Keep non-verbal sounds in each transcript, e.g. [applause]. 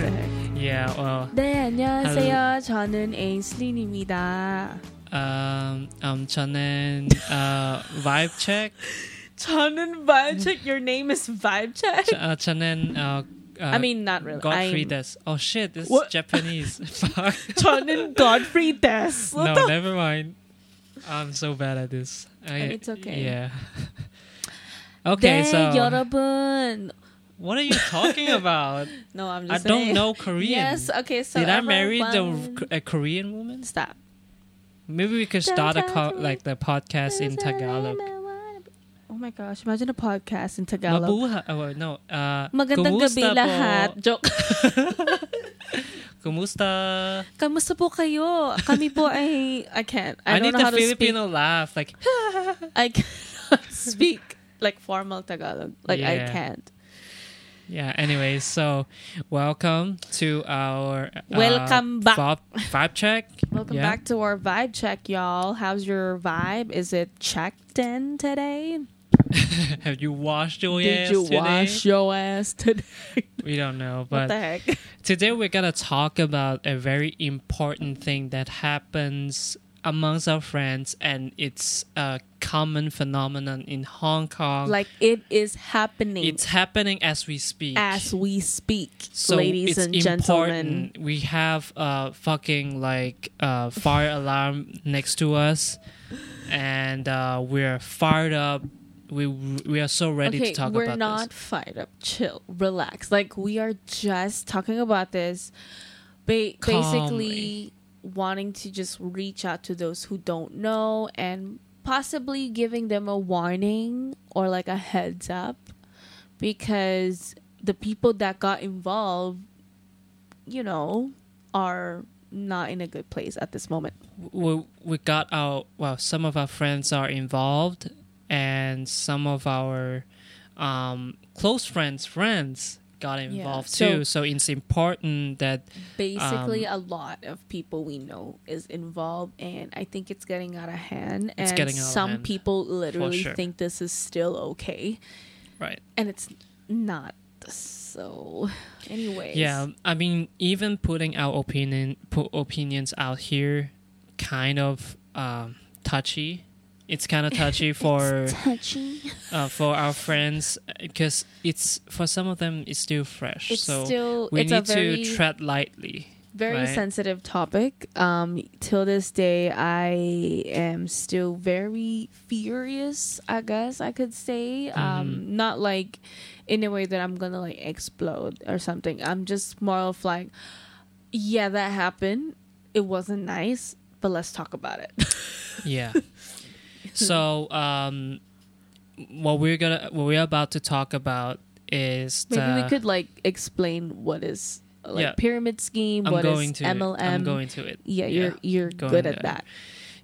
안녕하세요. What the heck? Yeah, well, 네, 안녕하세요. 저는 에인슬린입니다. um, um, 저는 uh, vibe check. [laughs] 저는 vibe check. Your name is vibe check. 저, uh, 저는 uh, uh, I mean, not really. Godfrey I'm- Des. Oh shit, this What? is Japanese. [laughs] Fuck. 저는 Godfrey Des. What no, the- never mind. I'm so bad at this. I- It's okay. Yeah. [laughs] okay, 네, so 여러분. what are you talking [laughs] about? No, I'm just I just don't know Korean. Yes, okay, so Did I marry the a Korean woman? Stop. Maybe we could start a co- like the podcast in Tagalog. Oh my gosh, imagine a podcast in Tagalog. Mabuha. Oh, no. Uh, Magandang gabi lahat. Joke. [laughs] Kumusta? Kamusta po kayo? Kami po ay I can't. I, I, don't need know the how to speak. Filipino laugh. Like, [laughs] I cannot speak like formal Tagalog. Like I can't. Yeah. Anyway, so welcome to our uh, Welcome back. Vibe, vibe check. Welcome Yeah. back to our vibe check, y'all. How's your vibe? Is it checked in today? [laughs] Have you washed your Did ass you today? wash your ass today? [laughs] We don't know, what but the heck? today we're gonna talk about a very important thing that happens amongst our friends, and it's a common phenomenon in Hong Kong. Like it is happening it's happening as we speak. as we speak, so ladies it's and gentlemen. important. We have a fucking like uh, fire alarm next to us, and uh, we're fired up. We we are so ready okay, to talk about it. we're not this. fired up. Chill, relax. Like we are just talking about this, ba- basically wanting to just reach out to those who don't know and possibly giving them a warning or like a heads up because the people that got involved, you know, are not in a good place at this moment. we, we got our well some of our friends are involved and some of our um, close friends friends got involved so- too. So it's important that basically Um, a lot of people we know is involved and i think it's getting out of hand It's and getting out of some hand, people literally sure. think this is still okay. Right. And it's not. So anyways. Yeah i mean even putting our opinion put opinions out here kind of um, touchy it's kind of touchy for touchy. uh, for our friends because it's for some of them it's still fresh. It's so still we need very to tread lightly very right? sensitive topic. Um till this day i am still very furious i guess i could say. Mm-hmm. um not like in a way that i'm gonna like explode or something. I'm just more of like yeah that happened. It wasn't nice but let's talk about it. Yeah. [laughs] [laughs] so um, what we're gonna what we're about to talk about is maybe the, we could like explain what is like Yeah. pyramid scheme I'm what is going to it. mlm I'm going to it. yeah you're you're good at that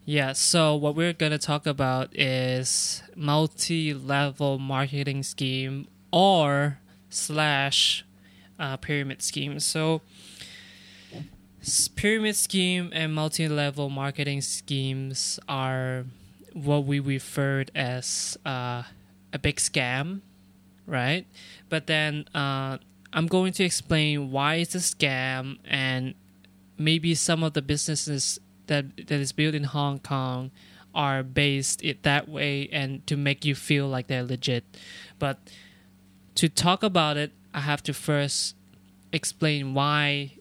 Yeah. So what we're gonna talk about is multi-level marketing scheme or slash uh, pyramid scheme. So pyramid scheme and multi-level marketing schemes are what we referred as uh, a big scam, right? But then uh, I'm going to explain why it's a scam and maybe some of the businesses that that is built in Hong Kong are based it that way and to make you feel like they're legit. But to talk about it, I have to first explain why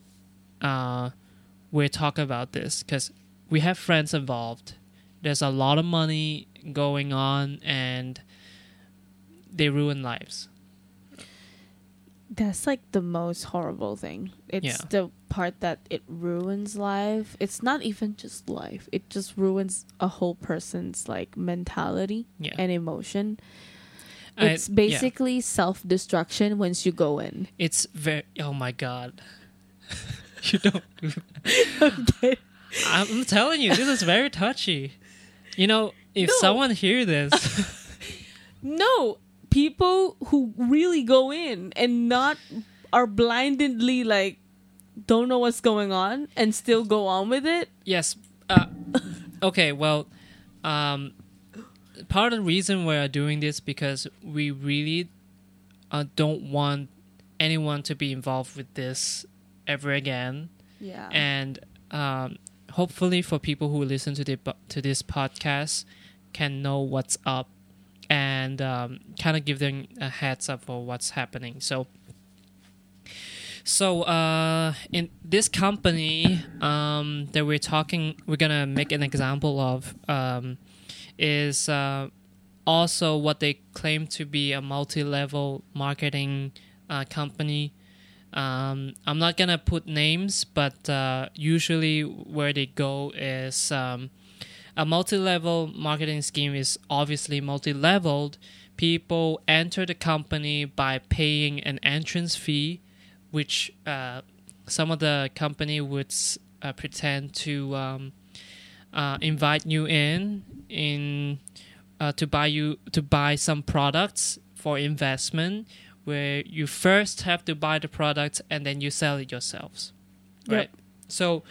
uh, we're talking about this because we have friends involved. There's a lot of money going on and they ruin lives. That's like the most horrible thing. It's Yeah. the part that it ruins life. It's not even just life. It just ruins a whole person's like mentality Yeah. and emotion. I- It's yeah. basically self-destruction once you go in. It's very. Oh my god. [laughs] you don't. [laughs] I'm telling you, this is very touchy. You know, if No. someone hear this, [laughs] [laughs] No, people who really go in and not are blindedly like don't know what's going on and still go on with it. yes. Uh, [laughs] okay, well, um, part of the reason we're doing this because we really uh, don't want anyone to be involved with this ever again. Yeah. And um, hopefully, for people who listen to the to this podcast, can know what's up and um, kind of give them a heads up for what's happening. So. So uh, in this company um, that we're talking, we're gonna make an example of um, is uh, also what they claim to be a multi-level marketing uh, company. Um, I'm not gonna put names, but uh, usually where they go is um, a multi-level marketing scheme is obviously multi-leveled. People enter the company by paying an entrance fee, which uh, some of the company would uh, pretend to um, uh, invite you in in uh, to buy you to buy some products for investment where you first have to buy the product and then you sell it yourselves Yep. right so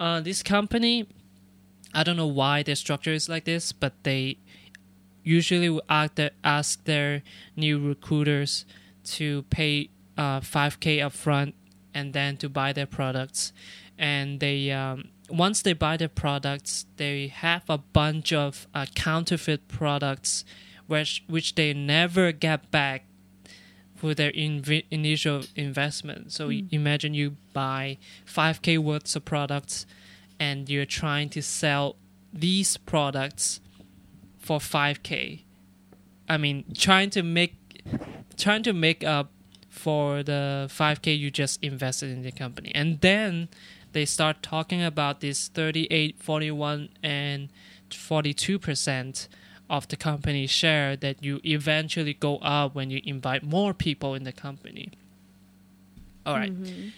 uh, this company i don't know why their structure is like this but they usually will ask their, ask their new recruiters to pay uh, 5k upfront and then to buy their products and they um, once they buy their products, they have a bunch of uh, counterfeit products, which which they never get back for their inv- initial investment. So Mm. imagine you buy five k worth of products, and you're trying to sell these products for five k. I mean, trying to make trying to make up for the 5k you just invested in the company and then they start talking about this 38 41 and 42% of the company share that you eventually go up when you invite more people in the company. All right, Mhm.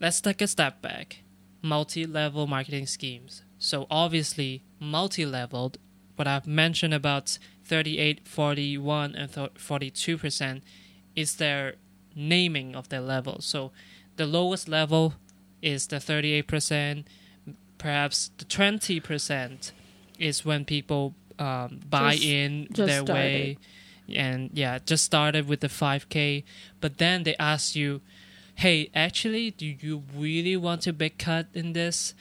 let's take a step back. Multi-level marketing schemes. So obviously multi-leveled what i've mentioned about 38 41 and 42% is their naming of their level. So the lowest level is the 38% perhaps the 20% is when people um, buy Just- in just their started. way and yeah just started with the 5k but then they ask you hey actually do you really want a big cut in this?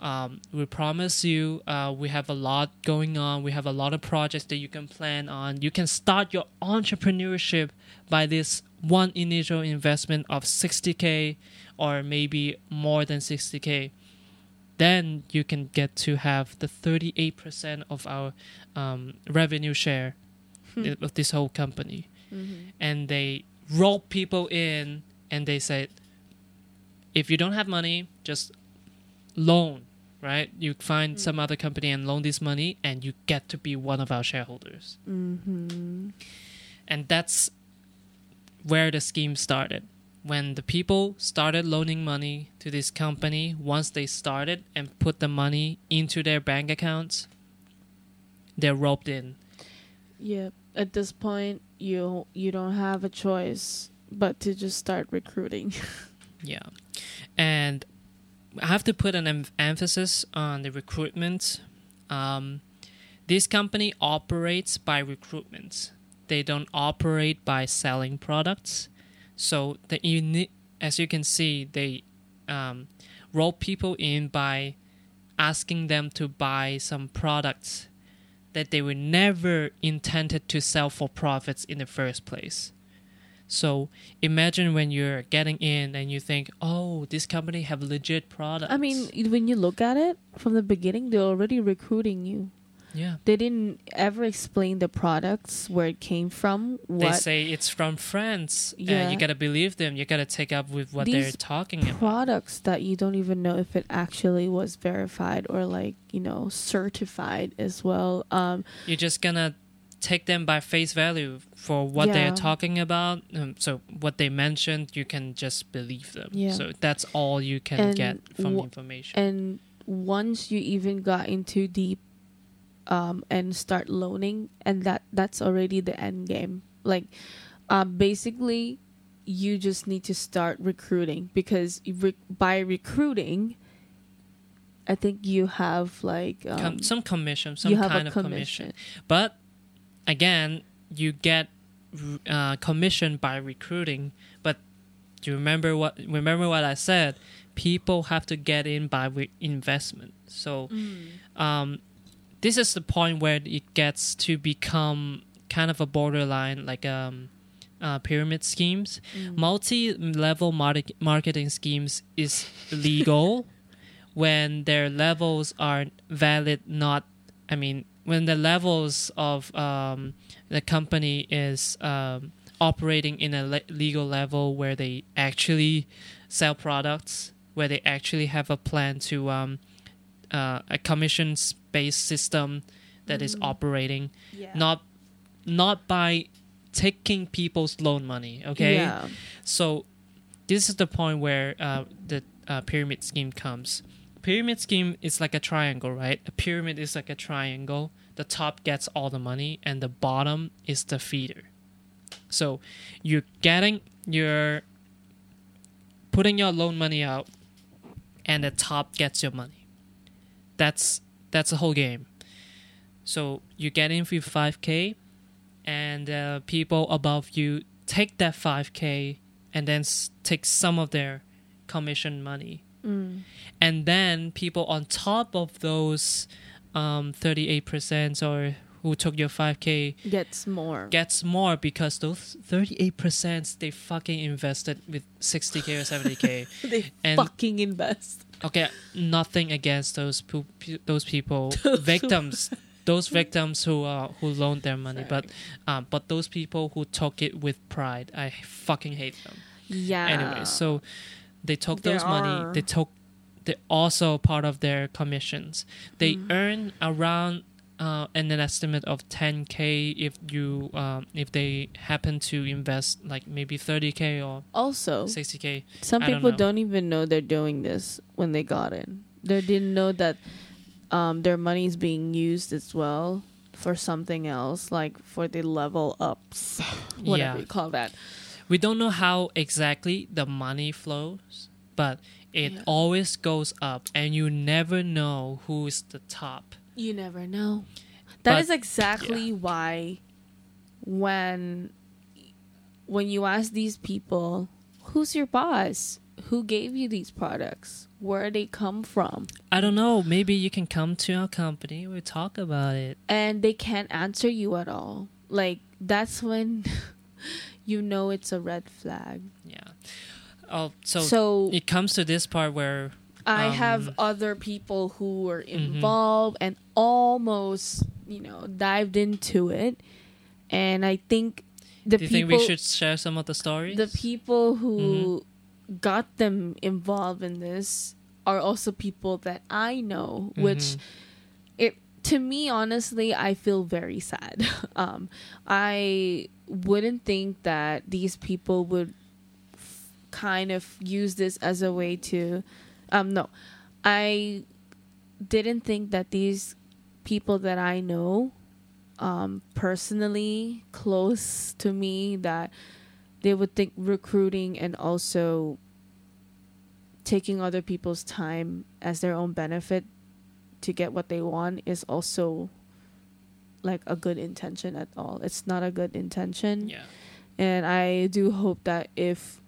Um, we promise you uh, we have a lot going on. We have a lot of projects that you can plan on. You can start your entrepreneurship by this one initial investment of 60k or maybe more than 60k then you can get to have the 38% of our um, revenue share Hmm. of this whole company Mhm. and they rope people in and they say if you don't have money just loan right you find Mm. some other company and loan this money and you get to be one of our shareholders Mhm. and that's where the scheme started when the people started loaning money to this company once they started and put the money into their bank accounts they're roped in Yeah. At this point, you you don't have a choice but to just start recruiting. [laughs] Yeah. And I have to put an em- emphasis on the recruitment. Um, this company operates by recruitment. They don't operate by selling products. So the uni- as you can see, they um, roll people in by asking them to buy some products that they were never intended to sell for profits in the first place. So imagine when you're getting in and you think, "Oh, this company have legit products." I mean, when you look at it from the beginning, they're already recruiting you. Yeah. They didn't ever explain the products, where it came from, They say it's from France. Yeah. Yeah. And you gotta believe them. You gotta take up with what they're These talking about. products that you don't even know if it actually was verified or like you know certified as well. Um, You're just gonna take them by face value for what they're talking about. Um, so what they mentioned, you can just believe them. Yeah. So that's all you can And get from wh- information. and once you even got into deep um, and start loaning and that that's already the end game like um, basically you just need to start recruiting because re- by recruiting i think you have like um, Com- some commission, some you have kind a of commission, commission. But again, you get uh, commission by recruiting, but do you remember what remember what I said? People have to get in by re- investment. So um, this is the point where it gets to become kind of a borderline, like um, uh, pyramid schemes. Multi-level market- marketing schemes is legal [laughs] when their levels are valid. Not, I mean, when the levels of um, the company is um, operating in a le- legal level where they actually sell products, where they actually have a plan to um, uh, a commissions based system that is operating, Yeah. not not by taking people's loan money. Okay, Yeah. so this is the point where uh, the uh, pyramid scheme comes. Pyramid scheme is like a triangle, right? A pyramid is like a triangle. The top gets all the money, and the bottom is the feeder. So you're getting your putting your loan money out, and the top gets your money. That's that's the whole game. So you get in with five k, and uh, people above you take that five k and then s- take some of their commission money, Mm. and then people on top of those um, thirty eight percent or who took your five k Gets more. gets more because those 38% they fucking invested with 60k or 70k [laughs] they and- fucking invest. Okay nothing against those pu- those people. [laughs] Victims. [laughs] Those victims who uh, who loaned their money but um, but those people who took it with pride. I fucking hate them. Yeah. anyway so they took There those money. they took they also part of their commissions. They Mm. earn around uh, an estimate of 10k if you um, if they happen to invest like maybe 30k or also, 60k some I don't people don't, even know they're doing this when they got in. They didn't know that um, their money is being used as well for something else, like for the level ups, [laughs] whatever Yeah. you call that. we don't know how exactly the money flows but it Yeah. always goes up and you never know who's the top You never know. That But- is exactly why when when you ask these people, who's your boss? Who gave you these products? Where they come from? i don't know maybe you can come to our company we'll talk about it And they can't answer you at all. Like that's when [laughs] you know it's a red flag. yeah oh so, So, it comes to this part where I um, have other people who were Mhm. involved and almost, you know, dived into it. And I think the do you people think we should share some of the stories the people who Mm-hmm. got them involved in this are also people that I know, which Mhm. it to me honestly I feel very sad. [laughs] um I wouldn't think that these people would f- kind of use this as a way to um no. I didn't think that these people that I know um personally close to me that they would think recruiting and also taking other people's time as their own benefit to get what they want is also like a good intention at all. It's not a good intention. yeah And I do hope that if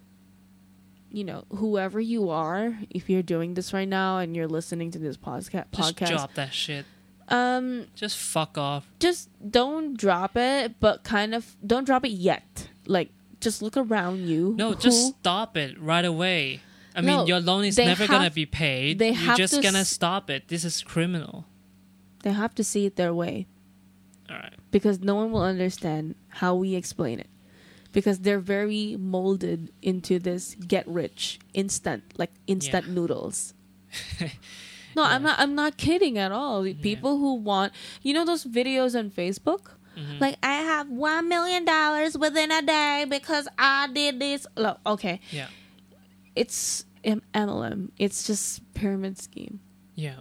you know, whoever you are, if you're doing this right now and you're listening to this podcast just podcast, drop that shit. um just fuck off. just don't drop it, but kind of don't drop it yet. Like just look around you. no Who- just stop it right away. I mean your loan is never gonna be paid. they you're have just to gonna s- stop it. This is criminal. They have to see it their way. all right. Because no one will understand how we explain it because they're very molded into this get rich instant like instant noodles. [laughs] No i'm not i'm not kidding at all. People who want you know those videos on facebook? Mhm. like i have one million dollars within a day because i did this. Look, okay. Yeah. It's mlm it's just pyramid scheme. Yeah.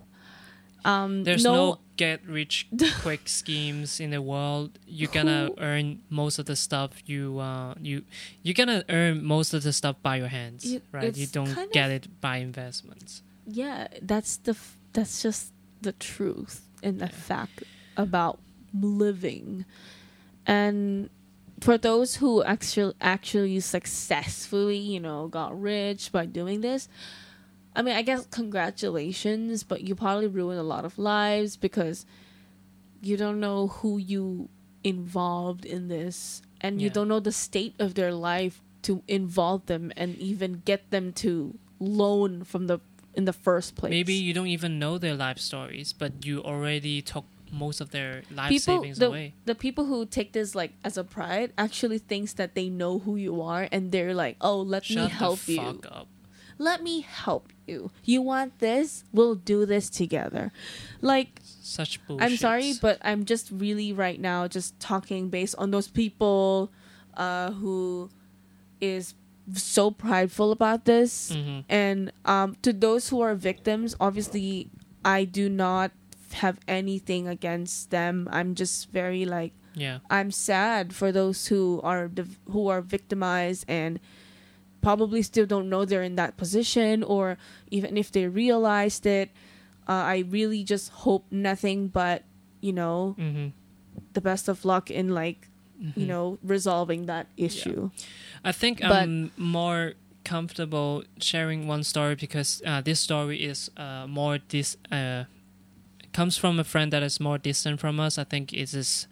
Um There's no, no, get rich [laughs] quick schemes in the world. You're gonna earn most of the stuff you uh you you're gonna earn most of the stuff by your hands, You- right? You don't get of- it by investments. yeah that's the f- that's just the truth and the fact about living and for those who actually actually successfully, you know, got rich by doing this, I mean, I guess congratulations, but you probably ruined a lot of lives because you don't know who you involved in this and you don't know the state of their life to involve them and even get them to loan from the in the first place. Maybe you don't even know their life stories, but you already took most of their life people savings the, away. the people who take this like as a pride actually thinks that they know who you are and they're like, "Oh, let me Shut help the you." fuck up. Let me help you. You want this? We'll do this together. Like, Such bullshit. I'm sorry, but I'm just really right now just talking based on those people uh, who is so prideful about this. hmm And um, to those who are victims, obviously, I do not have anything against them. I'm just very like Yeah. I'm sad for those who are div- who are victimized and probably still don't know they're in that position or even if they realized it uh, I really just hope nothing but you know hmm the best of luck in like Mm-hmm. you know resolving that issue I think But- I'm more comfortable sharing one story because uh, this story is uh, more this uh, comes from a friend that is more distant from us. I think it is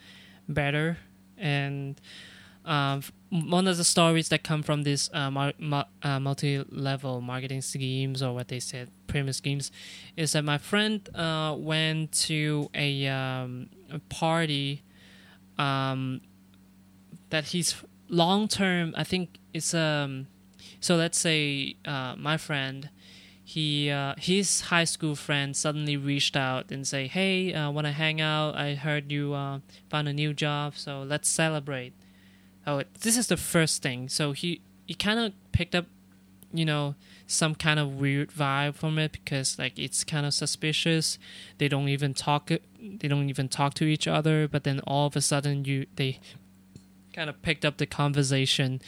better and um, one of the stories that come from this uh, mar- ma- uh, multi-level marketing schemes or what they said pyramid schemes is that my friend uh, went to a, um, a party um, that he's long term i think it's um so let's say uh, my friend he uh, his high school friend suddenly reached out and say hey uh, want to hang out? I heard you uh, found a new job so let's celebrate oh this is the first thing. So he he kind of picked up you know some kind of weird vibe from it because like it's kind of suspicious. They don't even talk they don't even talk to each other but then all of a sudden you they kind of picked up the conversation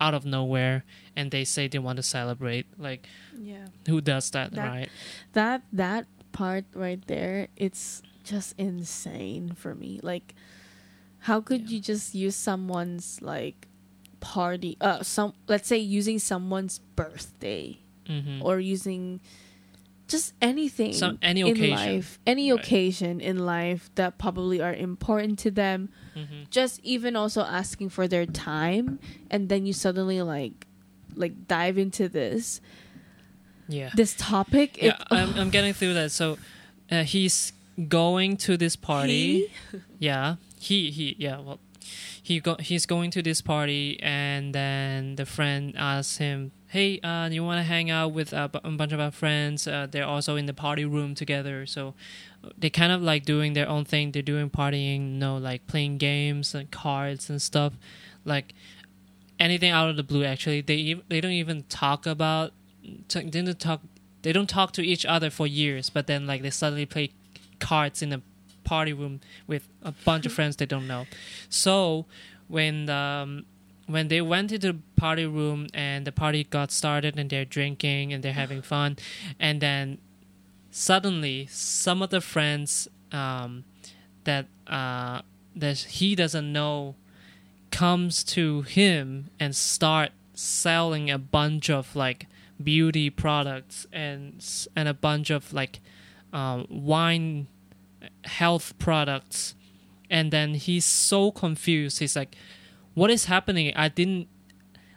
out of nowhere and they say they want to celebrate. Like yeah. who does that, That- right? that that part right there it's just insane for me. Like how could you just use someone's like party uh some let's say using someone's birthday hmm or using just anything Some- any in occasion. life any Right. occasion in life that probably are important to them hmm just even also asking for their time and then you suddenly like like dive into this. Yeah. This topic yeah it- I'm, I'm getting through that. So uh, he's going to this party. He? yeah he he yeah well he go he's going to this party and then the friend asks him hey uh you want to hang out with a, bunch of our friends? Uh, they're also in the party room together. So they kind of like doing their own thing. They're doing partying you know like playing games and cards and stuff. Like anything out of the blue actually. They they don't even talk about t- don't talk they don't talk to each other for years but then like they suddenly play cards in a party room with a bunch of friends they don't know. So when um when they went into the party room and the party got started and they're drinking and they're [sighs] having fun and then suddenly some of the friends um that uh that he doesn't know comes to him and start selling a bunch of like beauty products and and a bunch of like um, wine health products and then he's so confused. He's like what is happening? I didn't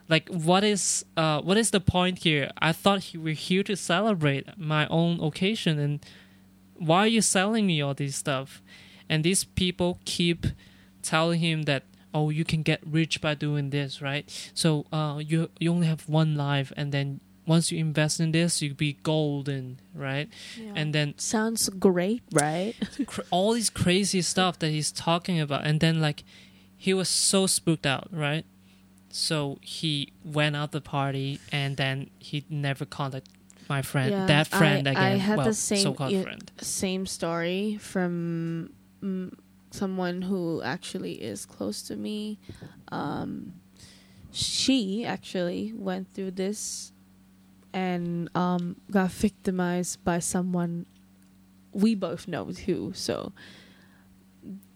like what is uh what is the point here? I thought he, we're here to celebrate my own occasion and why are you selling me all this stuff? And these people keep telling him that oh you can get rich by doing this right? So uh you you only have one life and then once you invest in this you'll be golden right? And then sounds great right? [laughs] All these crazy stuff that he's talking about. And then like he was so spooked out right? So he went out the party and then he never contacted my friend Yeah, that friend I- again. I had well, the same- so-called yeah. friend. same story from mm, someone who actually is close to me. Um, she actually went through this and um, got victimized by someone we both know too. So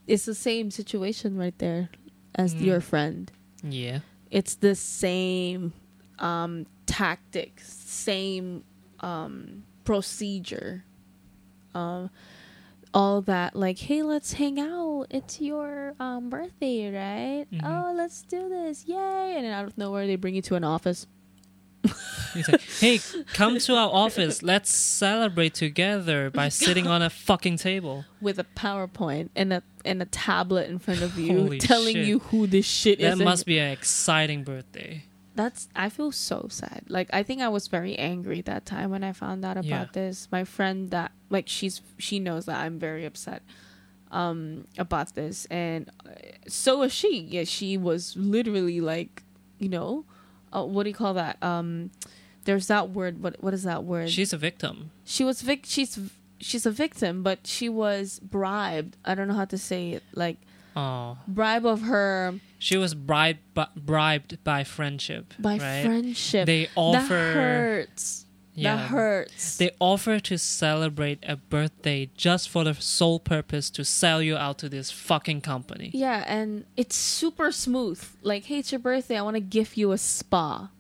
it's the same situation right there. as Mm. your friend. Yeah. It's the same um, tactics, same um, procedure. Um, all that, like, hey, let's hang out. It's your um, birthday, right? Mhm. Oh, let's do this. Yay. And then out of nowhere, they bring you to an office. Like, hey, come to our office. Let's celebrate together by [laughs] sitting on a fucking table. with a PowerPoint and a and a tablet in front of you, Holy telling shit. you who this shit That is. and must be an exciting birthday. That's. I feel so sad. Like I think I was very angry that time when I found out about Yeah. this. My friend that like she's she knows that I'm very upset um about this, and uh, so was she. Yeah, she was literally like, you know, uh, what do you call that? Um, there's that word. What what is that word? She's a victim. she was vic- she's she's a victim but she was bribed i don't know how to say it like Oh, bribe of her she was bribed by, bribed by friendship. by right? friendship They offer. that hurts yeah, that hurts. They offer to celebrate a birthday just for the sole purpose to sell you out to this fucking company. yeah and it's super smooth. Like hey it's your birthday. I want to give you a spa.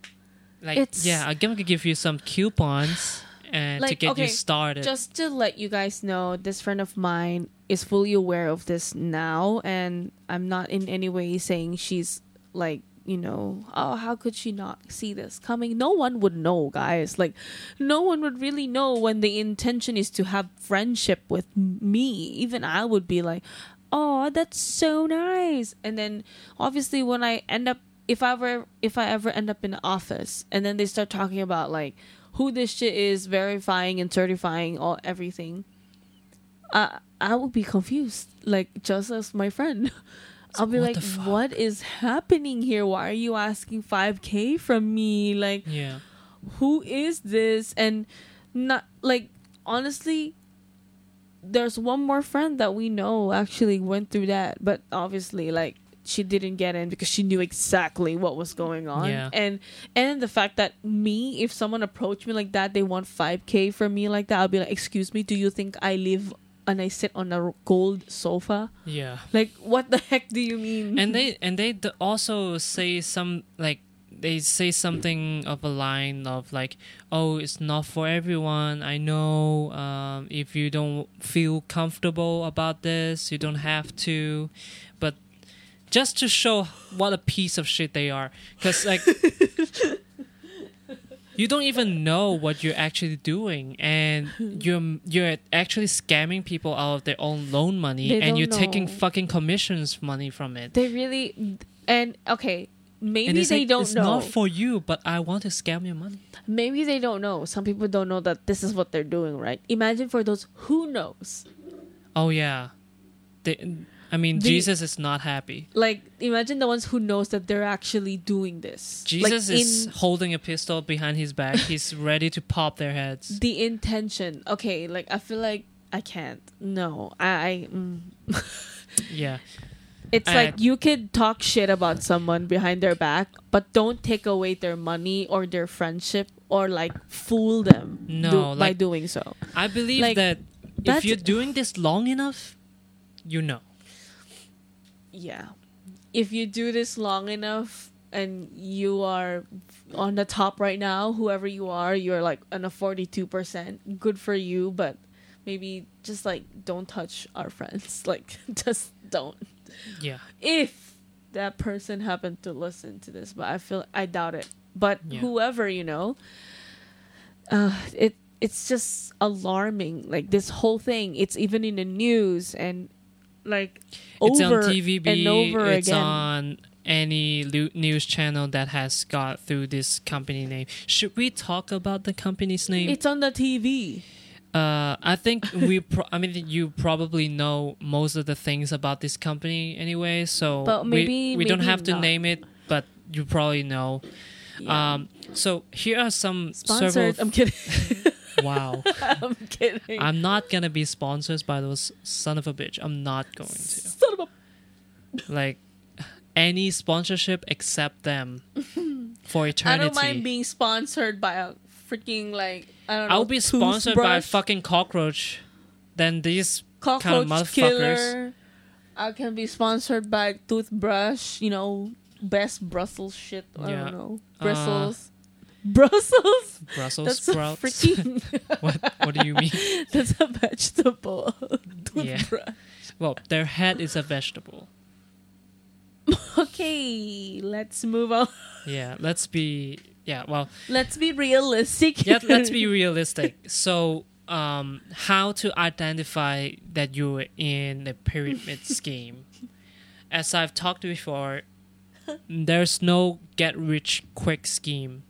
Like, It's- yeah, I'm gonna give you some coupons and to get okay, you started. just to let you guys know this friend of mine is fully aware of this now and i'm not in any way saying she's like you know oh how could she not see this coming? No one would know guys. Like no one would really know when the intention is to have friendship with me. Even i would be like oh that's so nice. And then obviously when i end up if i ever if i ever end up in office and then they start talking about like who this shit is verifying and certifying all everything i i would be confused. Like just as my friend [laughs] i'll be what like what is happening here? Why are you asking 5k from me? Like yeah. who is this? And not like honestly there's one more friend that we know actually went through that but obviously like she didn't get in because she knew exactly what was going on. Yeah. and and the fact that me if someone approached me like that they want 5k from me like that i'll be like excuse me do you think i live and i sit on a gold sofa. Yeah. like what the heck do you mean? And they and they d- also say some like they say something of a line of like oh it's not for everyone. I know um, if you don't feel comfortable about this you don't have to. But just to show what a piece of shit they are. Because like [laughs] you don't even know what you're actually doing and you're you're actually scamming people out of their own loan money They and you're taking fucking commissions money from it they really and okay maybe it's they like, don't know. it's know not for you, but I want to scam your money. maybe they don't know. Some people don't know that this is what they're doing, right? Imagine for those who knows. Oh yeah, they, I mean, The- Jesus is not happy. Like imagine the ones who knows that they're actually doing this. Jesus like, is in holding a pistol behind his back. [laughs] He's ready to pop their heads. the intention. Okay, like I feel like I can't. No, I. I mm. [laughs] Yeah, It's I- like you could talk shit about someone behind their back, but don't take away their money or their friendship or like fool them No, do- by doing so. I believe Like, that if you're doing this long enough, you know. Yeah. If you do this long enough and you are on the top right now whoever you are you're like on a 42% good for you but maybe just like don't touch our friends. [laughs] Like [laughs] just don't. Yeah, if that person happened to listen to this but i feel i doubt it. But Yeah. whoever you know uh it it's just alarming. Like this whole thing it's even in the news and like it's over on TVB. and over it's again on any news channel that has got through this company name. Should we talk about the company's name? it's on the tv Uh, I think we. Pro- I mean, you probably know most of the things about this company anyway. So But maybe- we, we don't maybe have to not. name it, but you probably know. Yeah. Um, so here are some sponsored several. i'm kidding [laughs] wow, [laughs] i'm kidding I'm not gonna be sponsored by those son of a bitch. I'm not going to. Son of a- Like any sponsorship except them [laughs] for eternity. i don't mind being sponsored by a freaking like i don't know I'll be sponsored by toothbrush, fucking cockroach. Then these cockroach motherfuckers. killer I can be sponsored by toothbrush. You know, best Brussels shit. I Yeah. don't know. Uh, Brussels. Brussels. That's sprouts. a freaking. [laughs] what what do you mean? [laughs] That's a vegetable. [laughs] Yeah. Well, their head is a vegetable. Okay, let's move on. Yeah, let's be yeah, well, Let's be realistic. yeah, let's be realistic. So, um, how to identify that you're in a pyramid scheme? As I've talked before, there's no get rich quick scheme.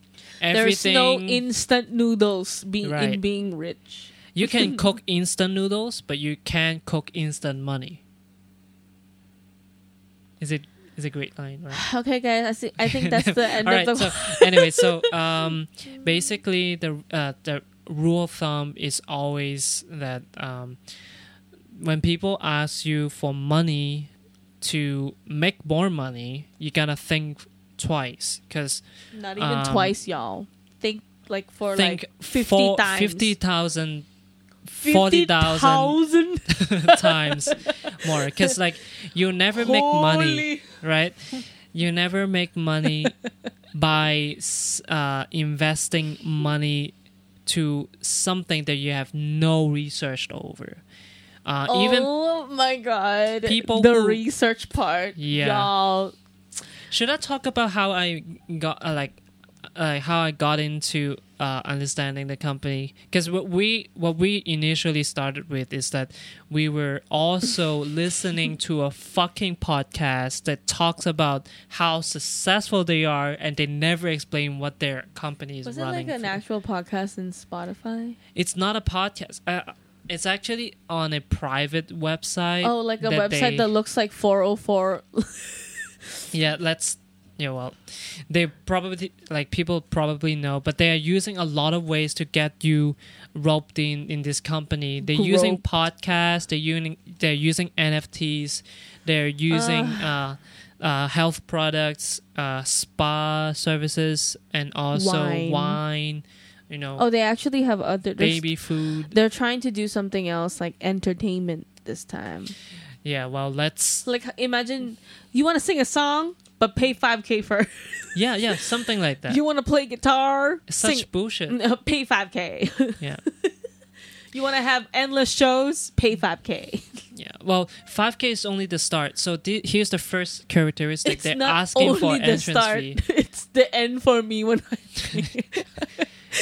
There's no instant noodles be- in being rich. you can cook instant noodles, but you can't cook instant money. Is it is a great line, right? [sighs] Okay, guys, I, see, I think that's the [laughs] end All of right. the. So [laughs] anyway, so um, basically the uh, the rule of thumb is always that um, when people ask you for money to make more money, you gotta think twice because Not even um, twice, y'all. Think like for think like 50 four- times. 50,000 40,000 50,000 [laughs] times more because like you never make money right? You never make money by uh, investing money to something that you have no research over. Uh, Even oh my god. people the who- research part. Yeah. Y'all. Should I talk about how I got uh, like uh, how I got into uh, understanding the company? Because what we what we initially started with is that we were also [laughs] listening to a fucking podcast that talks about how successful they are, and they never explain what their company is Was it running. like an for. actual podcast in Spotify? It's not a podcast. Uh, it's actually on a private website. Oh, like a that website they- that looks like 404. [laughs] Yeah, let's. Yeah, well, they probably like people probably know, but they are using a lot of ways to get you roped in in this company. They're using podcasts. They're using they're using NFTs. They're using uh, uh, health products, uh, spa services, and also Wine. wine. you know, oh, they actually have other. baby food. They're trying to do something else, like entertainment this time. Yeah, well, let's. Like, imagine you want to sing a song, but pay 5K first. [laughs] Yeah, yeah, something like that. You want to play guitar, Such sing, bullshit. [laughs] pay 5K. Yeah. [laughs] you want to have endless shows, pay 5K. Yeah, well, 5k is only the start. So the, here's the first characteristic. It's They're not asking only for the entrance start; fee. it's the end for me when I.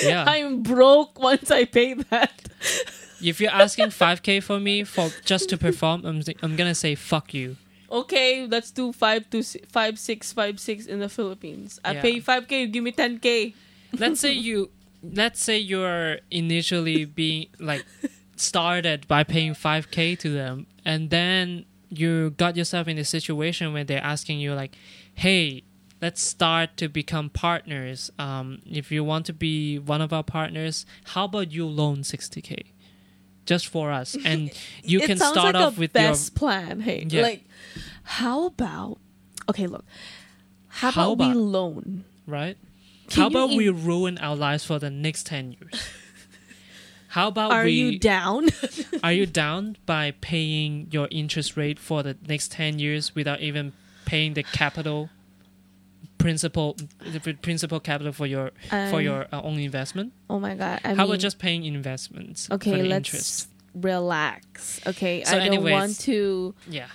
Yeah, I'm broke once I pay that. If you're asking 5k for me for just to perform, I'm I'm gonna say fuck you. Okay, let's do five to si- five six five six in the Philippines. I Yeah. pay five k. You give me ten k. Let's say you, let's say you're initially being like started by paying 5k to them, and then you got yourself in a situation where they're asking you like, hey. Let's start to become partners. Um, if you want to be one of our partners, how about you loan 60k? Just for us [laughs] and you it can sounds start like off with best plan. Hey, Yeah. like how about? Okay, look. How, How about, we loan? right Can how about we ruin our lives for the next 10 years [laughs] how about Are we you down? [laughs] are you down by paying your interest rate for the next 10 years without even paying the capital principal the principal capital for your for Um, your uh, own investment oh my god! I how mean, about just paying investments for okay? the Let's interest relax. Okay, So I don't want to. yeah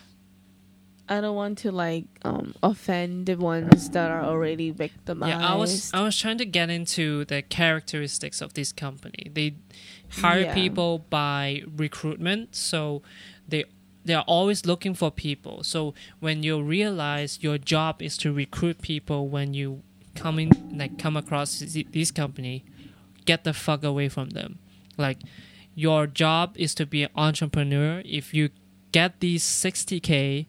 I don't want to like um offend the ones that are already victimized. Yeah, I was I was trying to get into the characteristics of this company. They hire Yeah. people by recruitment, so they they are always looking for people. So when you realize your job is to recruit people, when you come in like come across this company, get the fuck away from them. Like your job is to be an entrepreneur. If you get these sixty k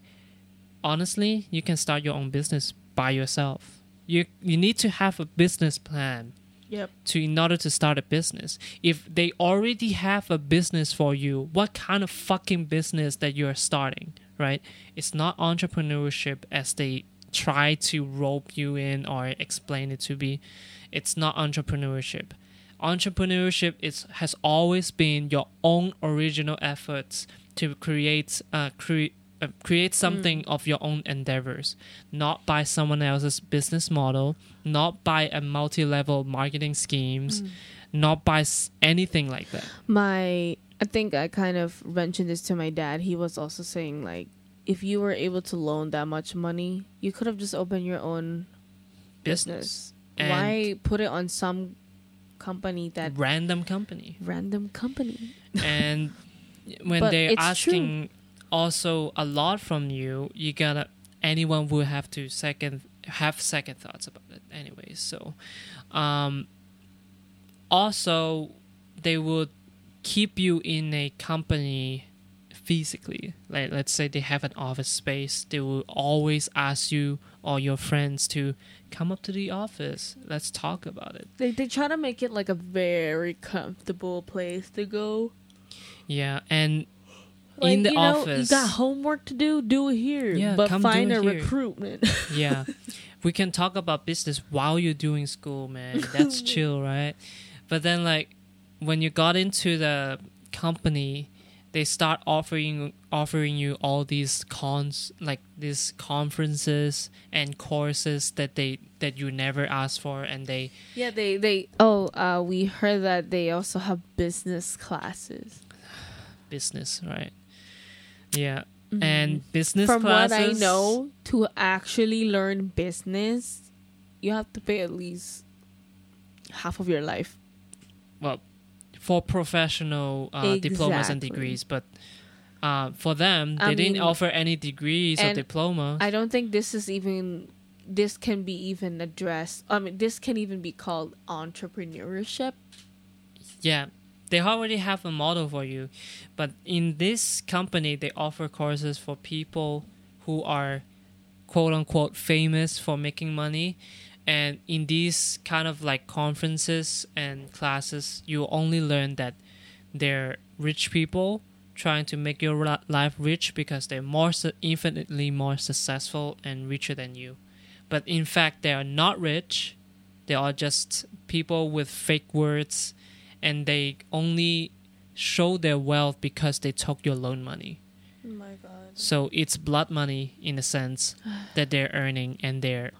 honestly, you can start your own business by yourself. You you need to have a business plan Yep. to in order to start a business. If they already have a business for you, what kind of fucking business that you are starting, right? It's not entrepreneurship as they try to rope you in or explain it to be. It's not entrepreneurship. Entrepreneurship is has always been your own original efforts to create uh, cre- uh, create something of your own endeavors, not by someone else's business model, not by a multi-level marketing schemes, not by s- anything like that. my i think i kind of mentioned this to my dad. He was also saying like if you were able to loan that much money you could have just opened your own Business. Business. Why put it on some company that random company. random company. And [laughs] when But they're asking also a lot from you. You gotta anyone will have to second have second thoughts about it anyway so um also they would keep you in a company physically. Like let's say they have an office space they will always ask you or your friends to come up to the office. Let's talk about it. They, they try to make it like a very comfortable place to go. Yeah and like, in the you know, office. you got homework to do do it here. Yeah, but come find a here. recruitment. [laughs] Yeah. We can talk about business while you're doing school man. That's [laughs] chill right? But then like when you got into the company they start offering offering you all these cons like these conferences and courses that they that you never asked for and they yeah they they oh uh we heard that they also have business classes. [sighs] Business right yeah and business Mm-hmm. from what i know to actually learn business you have to pay at least half of your life well for professional uh, diplomas and degrees but uh, for them they I didn't mean- offer any degrees or and diplomas I don't think this is even this can be even addressed. I mean, this can even be called entrepreneurship. yeah they already have a model for you but in this company they offer courses for people who are quote unquote famous for making money. And in these kind of like conferences and classes you only learn that they're rich people trying to make your life rich because they're more su- infinitely more successful and richer than you. But in fact they are not rich. They are just people with fake words and they only show their wealth because they took your loan money Oh my god. so it's blood money in a sense [sighs] that they're earning and they're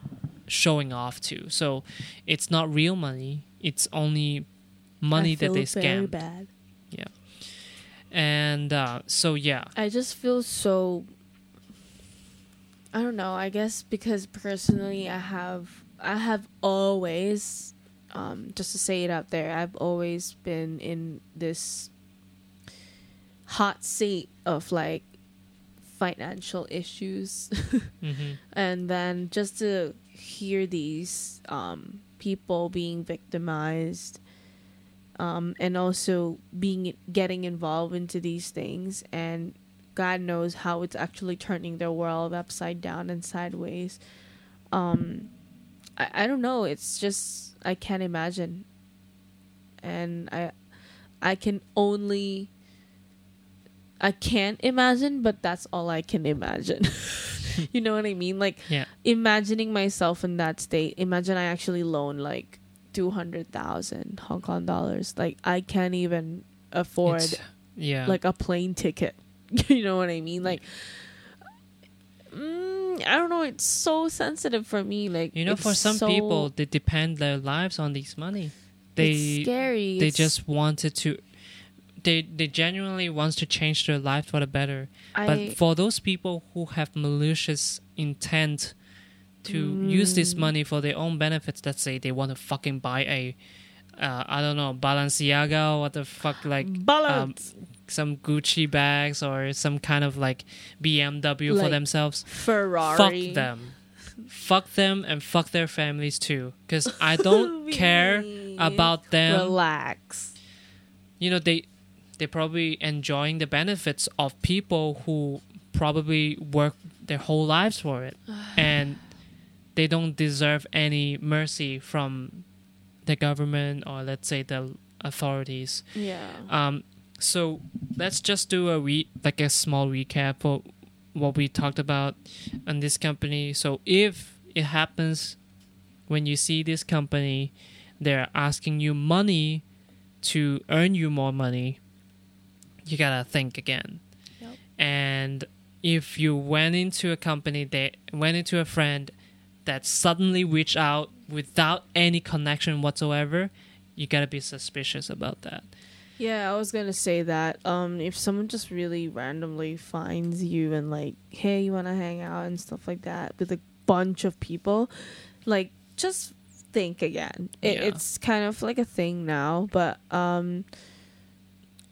showing off to. So it's not real money. It's only money that they scam. bad. Yeah. And uh, so yeah, I just feel so. I don't know. I guess because personally, I have I have always, um, just to say it out there, I've always been in this hot seat of like financial issues, [laughs] hmm and then just to hear these um, people being victimized. Um, and also being getting involved into these things and God knows how it's actually turning their world upside down and sideways. Um, I, I don't know. It's just I can't imagine, and I I can only I can't imagine, but that's all I can imagine. [laughs] you know what I mean? Like yeah, imagining myself in that state. Imagine I actually loan like two hundred thousand Hong Kong dollars. Like I can't even afford It's- yeah, like a plane ticket. [laughs] you know what I mean? Like, mm, I don't know. It's so sensitive for me. Like, you know, for some so- people, they depend their lives on this money. They it's scary. they It's- just wanted to. They they genuinely wants to change their life for the better. I, But for those people who have malicious intent to use this Mm. money for their own benefits, let's say they want to fucking buy a, uh, I don't know, Balenciaga or what the fuck, like um, balance some Gucci bags or some kind of like BMW for themselves. Ferrari. Fuck them. fuck them and fuck their families too. Because I [laughs] don't care about them. Relax. you know they they're probably enjoying the benefits of people who probably work their whole lives for it [sighs] and they don't deserve any mercy from the government or let's say the authorities Yeah. um so let's just do a re- like a small recap of what we talked about on this company so if it happens when you see this company they're asking you money to earn you more money you gotta think again Yep. and if you went into a company that went into a friend that suddenly reached out without any connection whatsoever, you gotta be suspicious about that. Yeah, I was gonna say that. Um, if someone just really randomly finds you and like, hey, you wanna hang out and stuff like that with a bunch of people, like, just think again. It, Yeah. It's kind of like a thing now, but um,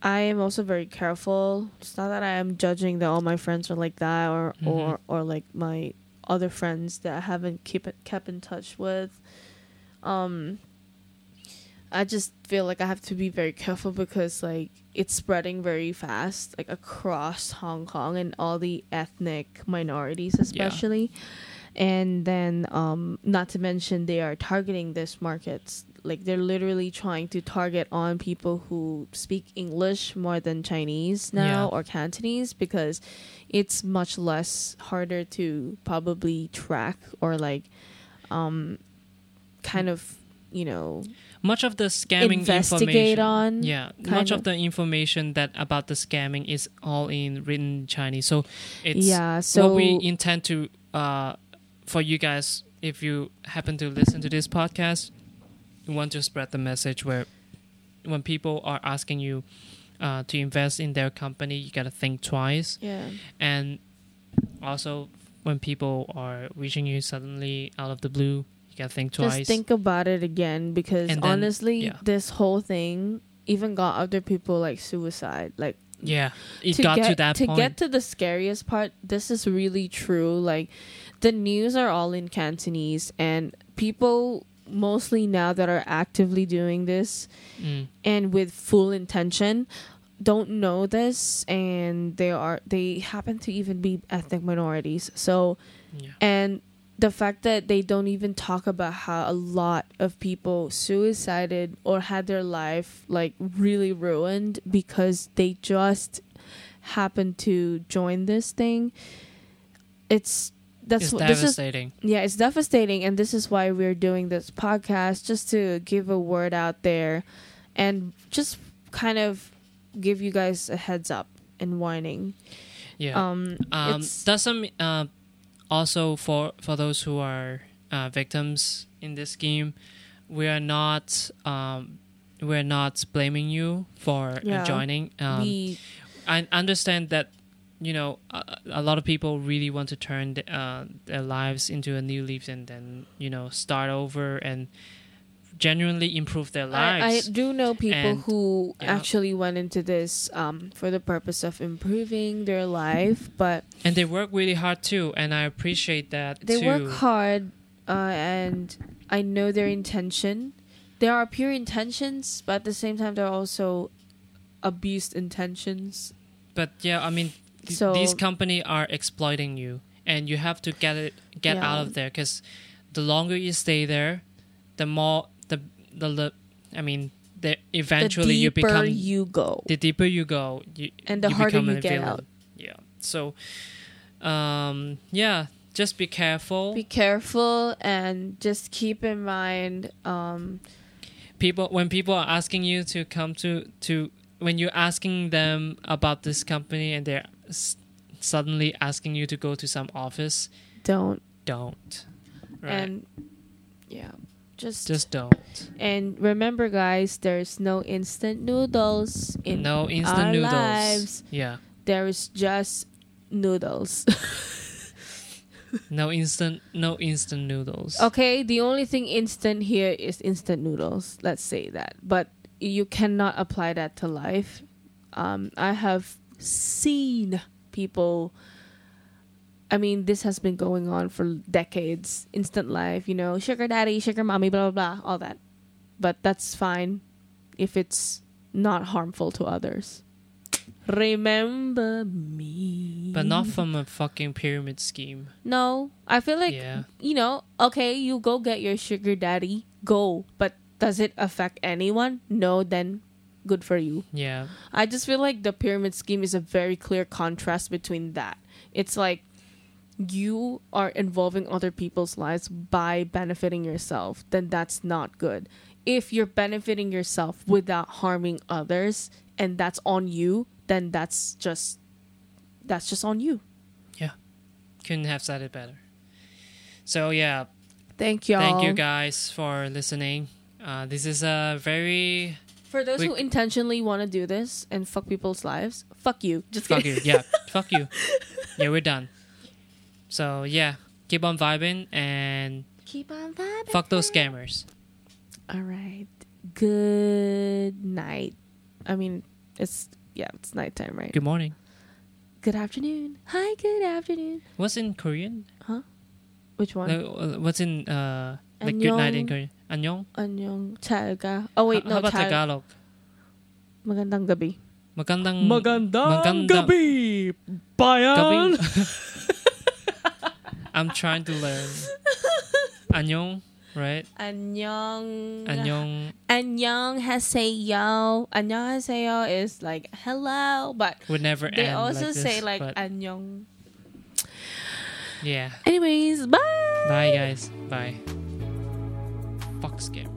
I am also very careful. It's not that I am judging that all my friends are like that, or Mhm. or or like my other friends that I haven't keep kept in touch with. Um, I just feel like I have to be very careful because like it's spreading very fast, like across Hong Kong and all the ethnic minorities especially. And then um not to mention they are targeting this markets. Like they're literally trying to target on people who speak English more than Chinese now Yeah. or Cantonese because it's much less harder to probably track or like um kind of, you know, Much of the scamming investigate information, on. yeah, much of of. the information that about the scamming is all in written Chinese. So it's yeah, so what we intend to uh, for you guys if you happen to listen to this podcast we want to spread the message where when people are asking you uh, to invest in their company you got to think twice yeah. and also when people are reaching you suddenly out of the blue you got to think twice Just think about it again because then- honestly, yeah. this whole thing even got other people like suicide. Like yeah it to got get to that to point get to the scariest part, this is really true. Like the news are all in Cantonese and people mostly now that are actively doing this Mm, and with full intention don't know this and they are they happen to even be ethnic minorities. So yeah and the fact that they don't even talk about how a lot of people suicided or had their life like really ruined because they just happened to join this thing it's that's it's what this is devastating. Yeah it's devastating and this is why we're doing this podcast just to give a word out there and just kind of give you guys a heads up and warning. Yeah. Um um, doesn't uh, also for for those who are uh, victims in this scheme, we are not um, we're not blaming you for Yeah. joining. Um, we I understand that you know a, a lot of people really want to turn the, uh, their lives into a new leaf and then you know start over and genuinely improve their I, I do know people And- who yeah. actually went into this um, for the purpose of improving their life, but and they work really hard too, and I appreciate that they too. work hard, uh, and I know their intention. There are pure intentions, but at the same time, there are also abused intentions. But yeah, I mean, th- So- these company are exploiting you, and you have to get it get Yeah. out of there because the longer you stay there, the more the I mean, the eventually the you deeper become you go, the deeper you go, you, and the you harder become you get villain. out. Yeah. So, um, yeah, just be careful. Be careful and just keep in mind. Um, people when people are asking you to come to to when you're asking them about this company and they're s- suddenly asking you to go to some office, don't don't. Right. and yeah, just just don't. And remember, guys, there's no instant noodles in no instant our noodles. lives. Yeah. There is just noodles. No instant no instant noodles. okay, the only thing instant here is instant noodles. Let's say that, but you cannot apply that to life. Um, I have seen people. I mean, this has been going on for decades. Instant life, you know, sugar daddy, sugar mommy, blah blah blah, all that. But that's fine if it's not harmful to others. Remember me. But not from a fucking pyramid scheme. No, I feel like yeah. you know. Okay, you go get your sugar daddy. Go, but does it affect anyone? No, then good for you. Yeah. I just feel like the pyramid scheme is a very clear contrast between that. It's like you are involving other people's lives by benefiting yourself, then that's not good. If you're benefiting yourself without harming others and that's on you, then that's just that's just on you. Yeah. Couldn't have said it better. So yeah, Thank y'all. thank you guys for listening. Uh, this is a very For those We- who intentionally want to do this and fuck people's lives, fuck you. Just fuck kidding. you. Yeah, [laughs] fuck you. Yeah, we're done. So yeah, keep on vibing and Keep on vibing. fuck those scammers. All right. Good night. I mean, it's yeah, it's nighttime, right? Good morning. Good afternoon. Hi. Good afternoon. What's in Korean? Which one? Like, uh, what's in uh like good night in Annyeong. Korean? Annyeong. Annyeong. 잘 가. Oh wait, How- no. How about 잘- Tagalog? Magandang gabi. Magandang Magandang, magandang- gabi. Bayan. gabi. [laughs] I'm trying to learn. Annyeong, right? Annyeong. Annyeong. Annyeong haseyo. Annyeong haseyo is like hello, but would never they also like this, say like annyeong. yeah. Anyways, bye. Bye guys. Bye. Fuck scam.